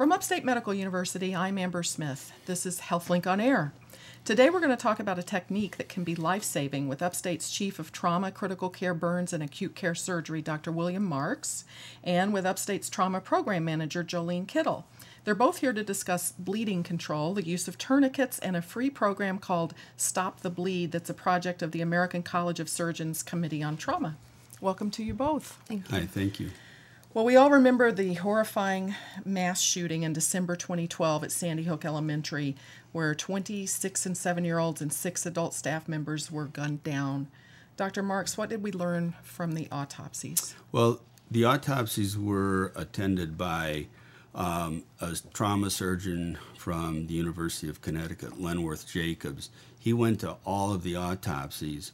From Upstate Medical University, I'm Amber Smith. This is HealthLink on Air. Today we're going to talk about a technique that can be life saving with Upstate's Chief of Trauma, Critical Care Burns, and Acute Care Surgery, Dr. William Marx, and with Upstate's Trauma Program Manager, Jolene Kittle. They're both here to discuss bleeding control, the use of tourniquets, and a free program called Stop the Bleed that's a project of the American College of Surgeons Committee on Trauma. Welcome to you both. Thank you. Hi, thank you. Well, we all remember the horrifying mass shooting in December 2012 at Sandy Hook Elementary, where 26 and 7 year olds and six adult staff members were gunned down. Dr. Marx, what did we learn from the autopsies? Well, the autopsies were attended by um, a trauma surgeon from the University of Connecticut, Lenworth Jacobs. He went to all of the autopsies,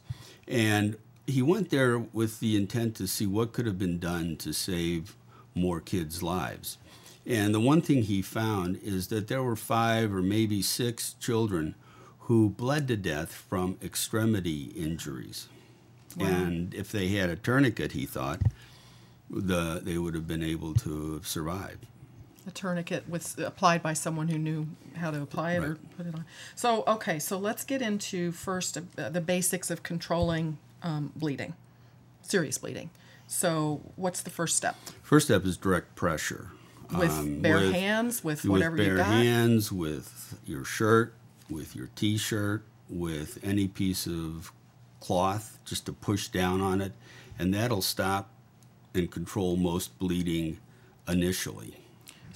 and he went there with the intent to see what could have been done to save more kids' lives. And the one thing he found is that there were five or maybe six children who bled to death from extremity injuries. Wow. And if they had a tourniquet, he thought, the, they would have been able to have survived. A tourniquet was applied by someone who knew how to apply it or put it on. So, okay, so let's get into first uh, the basics of controlling um, bleeding, serious bleeding. So, what's the first step? First step is direct pressure. With Um, bare with- hands, with whatever with you bare hands, with your shirt, with your t-shirt, with any piece of cloth, just to push down on it, and that'll stop and control most bleeding initially.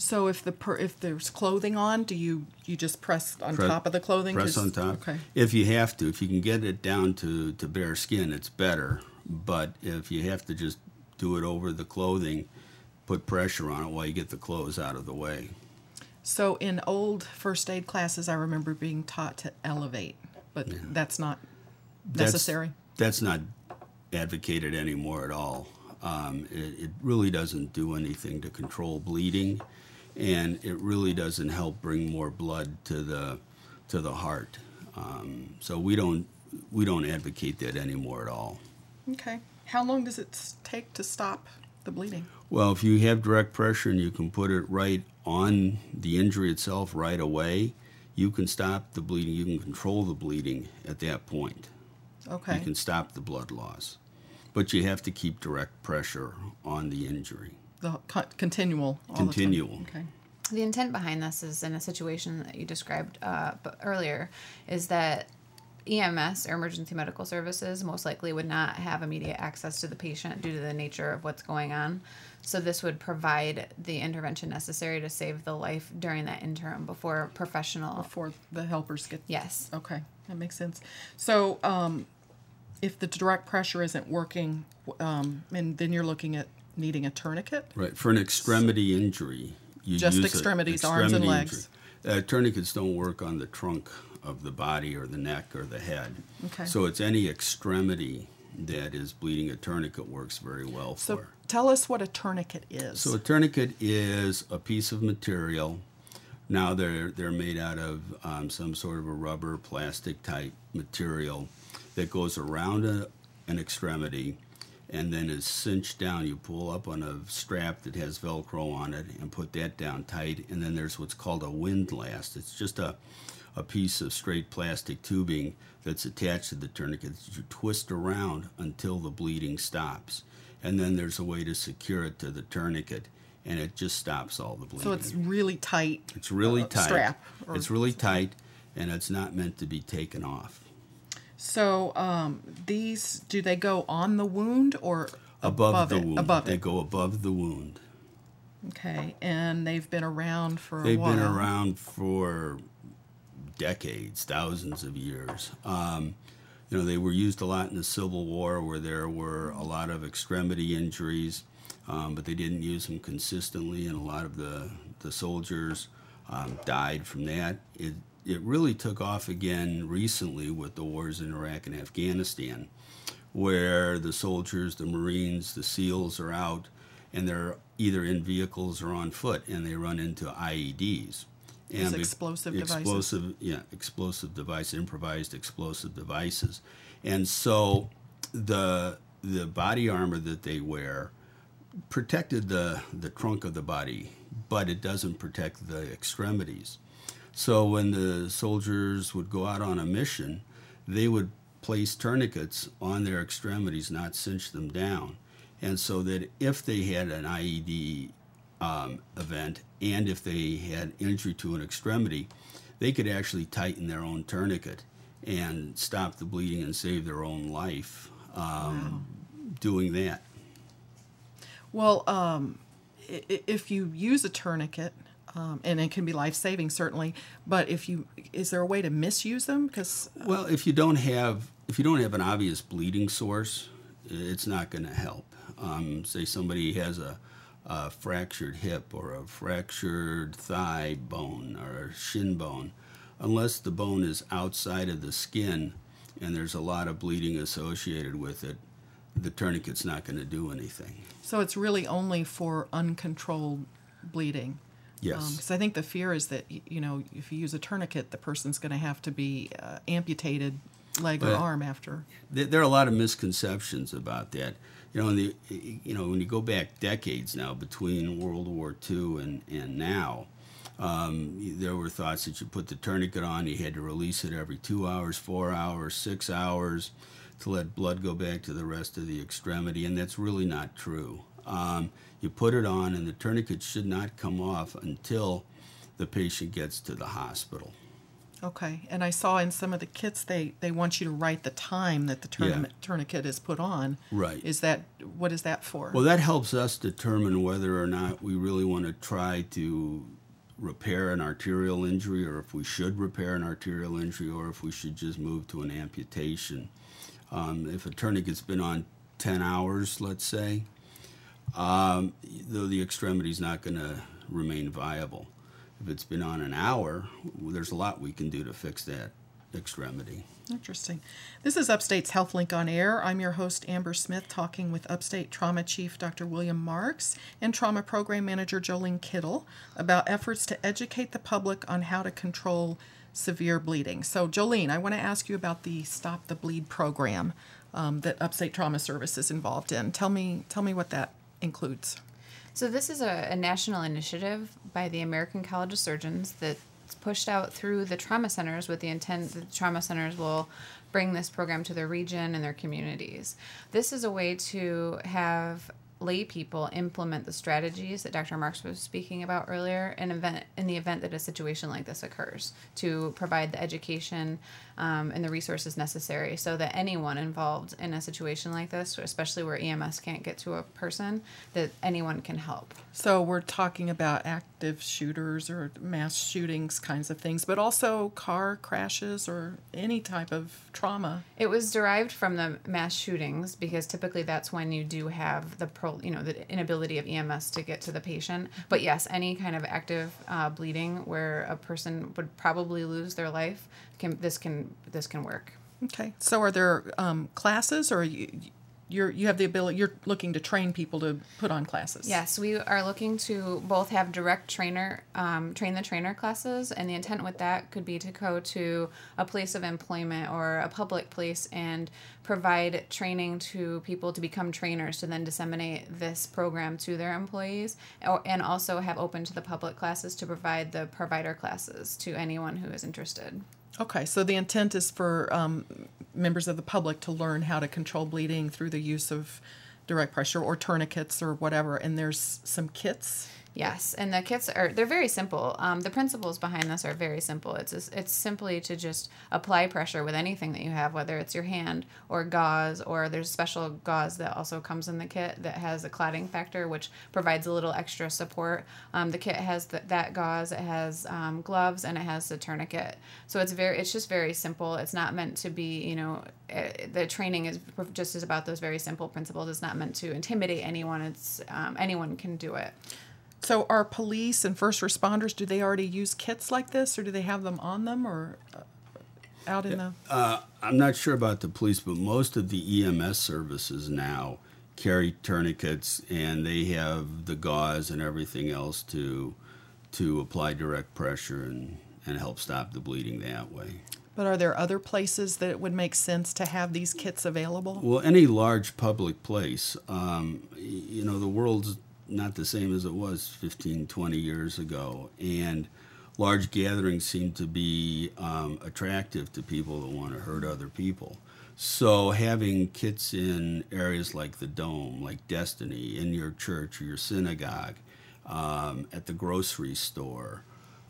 So, if the per, if there's clothing on, do you you just press on Press- top of the clothing? Press on top. Okay. If you have to, if you can get it down to, to bare skin, it's better. But if you have to just do it over the clothing, put pressure on it while you get the clothes out of the way. So, in old first aid classes, I remember being taught to elevate, but that's not That's- necessary. That's not advocated anymore at all. Um, it, it really doesn't do anything to control bleeding, and it really doesn't help bring more blood to the to the heart. Um, so we don't we don't advocate that anymore at all. Okay. How long does it take to stop the bleeding? Well, if you have direct pressure and you can put it right on the injury itself right away, you can stop the bleeding. You can control the bleeding at that point. Okay. You can stop the blood loss. But you have to keep direct pressure on the injury. the co- continual. all the time. Continual. Okay. The intent behind this is in a situation that you described uh, earlier, is that EMS or emergency medical services most likely would not have immediate access to the patient due to the nature of what's going on. So this would provide the intervention necessary to save the life during that interim before professional. Before the helpers get. Yes. Okay, that makes sense. So, um, if the direct pressure isn't working, um, and then you're looking at needing a tourniquet. Right. For an extremity injury, you Just extremities, arms and legs. Uh, tourniquets don't work on the trunk of the body or the neck or the head. Okay. So it's any extremity that is bleeding. A tourniquet works very well So, for. tell us what a tourniquet is. So a tourniquet is a piece of material. Now they're they're made out of um, some sort of a rubber, plastic type material that goes around a, an extremity and then is cinched down. You pull up on a strap that has Velcro on it and put that down tight. And then there's what's called a windlass. It's just a a piece of straight plastic tubing that's attached to the tourniquet that you twist around until the bleeding stops. And then there's a way to secure it to the tourniquet, and it just stops all the bleeding. So it's really tight. It's really uh, tight. strap or- It's really tight, and it's not meant to be taken off. So, um, these do they go on the wound or Above, the it? wound. Above they it. go above the wound. Okay, and they've been around for a They've been around for decades, thousands of years. Um, you know, they were used a lot in the Civil War where there were a lot of extremity injuries, um, but they didn't use them consistently, and a lot of the, the soldiers um, died from that. It, it really took off again recently with the wars in Iraq and Afghanistan, where the soldiers, the Marines, the SEALs are out and they're either in vehicles or on foot and they run into IEDs. Those be- explosive devices. yeah, explosive device, improvised explosive devices, and so the the body armor that they wear protected the, the trunk of the body, but it doesn't protect the extremities. So when the soldiers would go out on a mission, they would place tourniquets on their extremities, not cinch them down. And so that if they had an IED um, event and if they had injury to an extremity, they could actually tighten their own tourniquet and stop the bleeding and save their own life um, wow. doing that. Well, um, if you use a tourniquet, um, and it can be life saving certainly. But if you is there a way to misuse them? Because uh, well, if you don't have if you don't have an obvious bleeding source, it's not going to help. Um, say somebody has a, a, fractured hip or a fractured thigh bone or a shin bone, unless the bone is outside of the skin and there's a lot of bleeding associated with it, the tourniquet's not going to do anything. So it's really only for uncontrolled bleeding. Yes. Because um, I think the fear is that you know if you use a tourniquet, the person's going to have to be uh, amputated leg but or arm after. There are a lot of misconceptions about that. You know, in the you know when you go back decades now between World War II and and now. Um, there were thoughts that you put the tourniquet on, you had to release it every two hours, four hours, six hours to let blood go back to the rest of the extremity, and that's really not true. Um, you put it on, and the tourniquet should not come off until the patient gets to the hospital. Okay, and I saw in some of the kits they, they want you to write the time that the tourniquet, yeah. tourniquet is put on. Right. Is that what is that for? Well, that helps us determine whether or not we really want to try to repair an arterial injury, or if we should repair an arterial injury, or if we should just move to an amputation. Um, if a tourniquet's been on 10 hours, let's say, um, though the extremity is not going to remain viable. If it's been on an hour, there's a lot we can do to fix that extremity. Interesting. This is Upstate's HealthLink on Air. I'm your host, Amber Smith, talking with Upstate Trauma Chief Dr. William Marx and Trauma Program Manager Jolene Kittle about efforts to educate the public on how to control severe bleeding. So, Jolene, I want to ask you about the Stop the Bleed program um, that Upstate Trauma Service is involved in. Tell me, tell me what that includes? So, this is a, a national initiative by the American College of Surgeons that's pushed out through the trauma centers with the intent that the trauma centers will bring this program to their region and their communities. This is a way to have lay people implement the strategies that Dr. Marx was speaking about earlier in event in the event that a situation like this occurs to provide the education um, and the resources necessary so that anyone involved in a situation like this, especially where EMS can't get to a person, that anyone can help. So we're talking about active shooters or mass shootings kinds of things, but also car crashes or any type of trauma. It was derived from the mass shootings because typically that's when you do have the pro, you know, the inability of EMS to get to the patient. But yes, any kind of active uh, bleeding where a person would probably lose their life can this can this can work. Okay. So are there um, classes or you, you're you have the ability you're looking to train people to put on classes. Yes we are looking to both have direct trainer um, train the trainer classes and the intent with that could be to go to a place of employment or a public place and provide training to people to become trainers to then disseminate this program to their employees and also have open to the public classes to provide the provider classes to anyone who is interested Okay, so the intent is for um, members of the public to learn how to control bleeding through the use of direct pressure or tourniquets or whatever, and there's some kits Yes, and the kits are they're very simple. Um, the principles behind this are very simple. It's it's simply to just apply pressure with anything that you have, whether it's your hand or gauze, or there's special gauze that also comes in the kit that has a clotting factor, which provides a little extra support. Um, the kit has the, that gauze, it has um, gloves, and it has the tourniquet. So it's very it's just very simple. It's not meant to be you know eh, the training is just is about those very simple principles. It's not meant to intimidate anyone. It's um, anyone can do it. So, are police and first responders do they already use kits like this, or do they have them on them, or uh, out in the? Uh, I'm not sure about the police, but most of the EMS services now carry tourniquets, and they have the gauze and everything else to to apply direct pressure and and help stop the bleeding that way. But are there other places that it would make sense to have these kits available? Well, any large public place, um, you know, the world's not the same as it was 15, 20 years ago. And large gatherings seem to be um, attractive to people that want to hurt other people. So having kits in areas like the Dome, like Destiny, in your church or your synagogue, um, at the grocery store,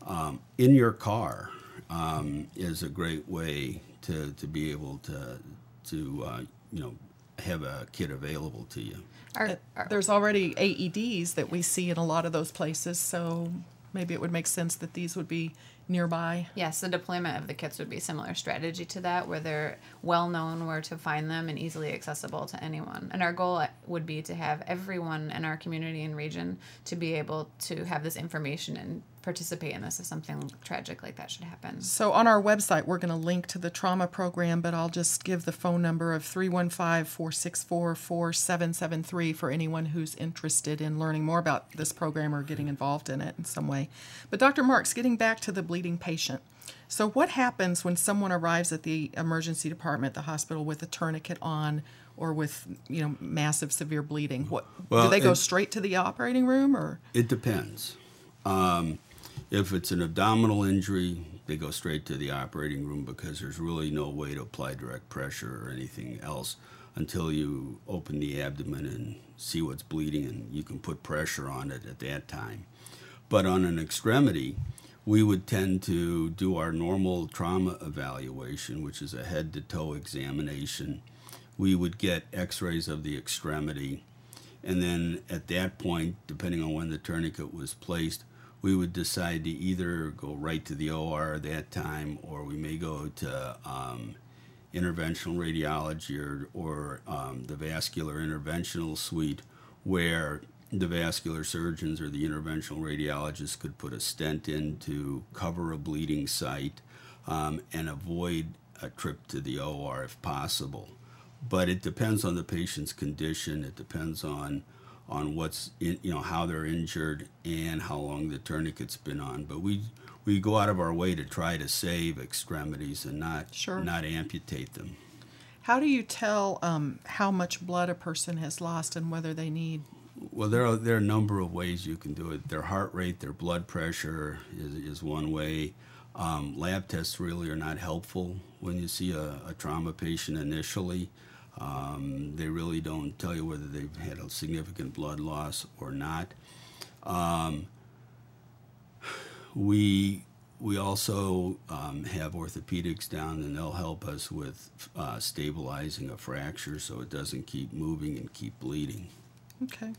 um, in your car, um, is a great way to, to be able to to uh, you know have a kit available to you. Are, Uh, are- There's already AEDs that we see in a lot of those places, so maybe it would make sense that these would be nearby. Yes, the deployment of the kits would be similar strategy to that, where they're well known where to find them and easily accessible to anyone. And our goal would be to have everyone in our community and region to be able to have this information and participate in this if something tragic like that should happen. So on our website, we're going to link to the trauma program, but I'll just give the phone number of 315 464 4773 for anyone who's interested in learning more about this program or getting involved in it in some way. But Dr. Marx, getting back to the bleeding patient. So, what happens when someone arrives at the emergency department, the hospital, with a tourniquet on or with, you know, massive severe bleeding? What do they go it- straight to the operating room or? It depends. Um, if it's an abdominal injury, they go straight to the operating room because there's really no way to apply direct pressure or anything else until you open the abdomen and see what's bleeding and you can put pressure on it at that time. But on an extremity, we would tend to do our normal trauma evaluation, which is a head to toe examination. We would get x rays of the extremity. And then at that point, depending on when the tourniquet was placed, we would decide to either go right to the OR at that time or we may go to um, interventional radiology or, or um, the vascular interventional suite where the vascular surgeons or the interventional radiologists could put a stent in to cover a bleeding site um, and avoid a trip to the OR if possible. But it depends on the patient's condition. It depends on on what's in, you know how they're injured and how long the tourniquet's been on. But we we go out of our way to try to save extremities and not Sure. not amputate them. How do you tell um, how much blood a person has lost and whether they need Well, there are there are a number of ways you can do it. Their heart rate, their blood pressure is, is one way. Um, lab tests really are not helpful when you see a, a trauma patient initially. Um, they really don't tell you whether they've had a significant blood loss or not. Um, we we also um, have orthopedics down, and they'll help us with uh, stabilizing a fracture so it doesn't keep moving and keep bleeding. Okay.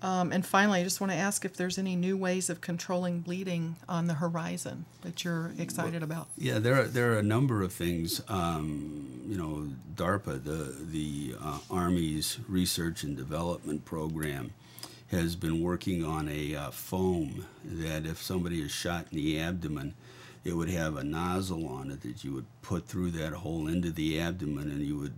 Um, and finally, I just want to ask if there's any new ways of controlling bleeding on the horizon that you're excited about. Yeah, there are there are a number of things. Um, you know, DARPA, the the uh, Army's research and development program, has been working on a uh, foam that if somebody is shot in the abdomen, it would have a nozzle on it that you would put through that hole into the abdomen, and you would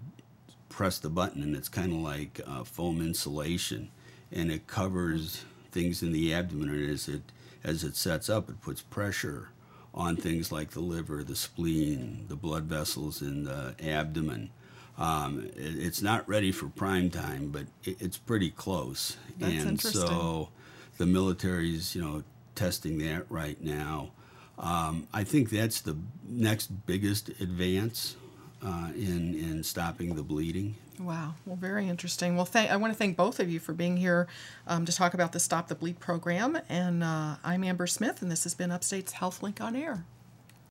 press the button, and it's kind of like uh, foam insulation, and it covers things in the abdomen. And as it as it sets up, it puts pressure on things like the liver, the spleen, the blood vessels in the abdomen. Um, it, it's not ready for prime time, but it, it's pretty close. That's and interesting. so the military's, you know, testing that right now. Um, I think that's the next biggest advance uh, in in stopping the bleeding. Wow. Well, very interesting. Well, thank, I want to thank both of you for being here um, to talk about the Stop the Bleed program. And uh, I'm Amber Smith, and this has been Upstate's HealthLink on Air.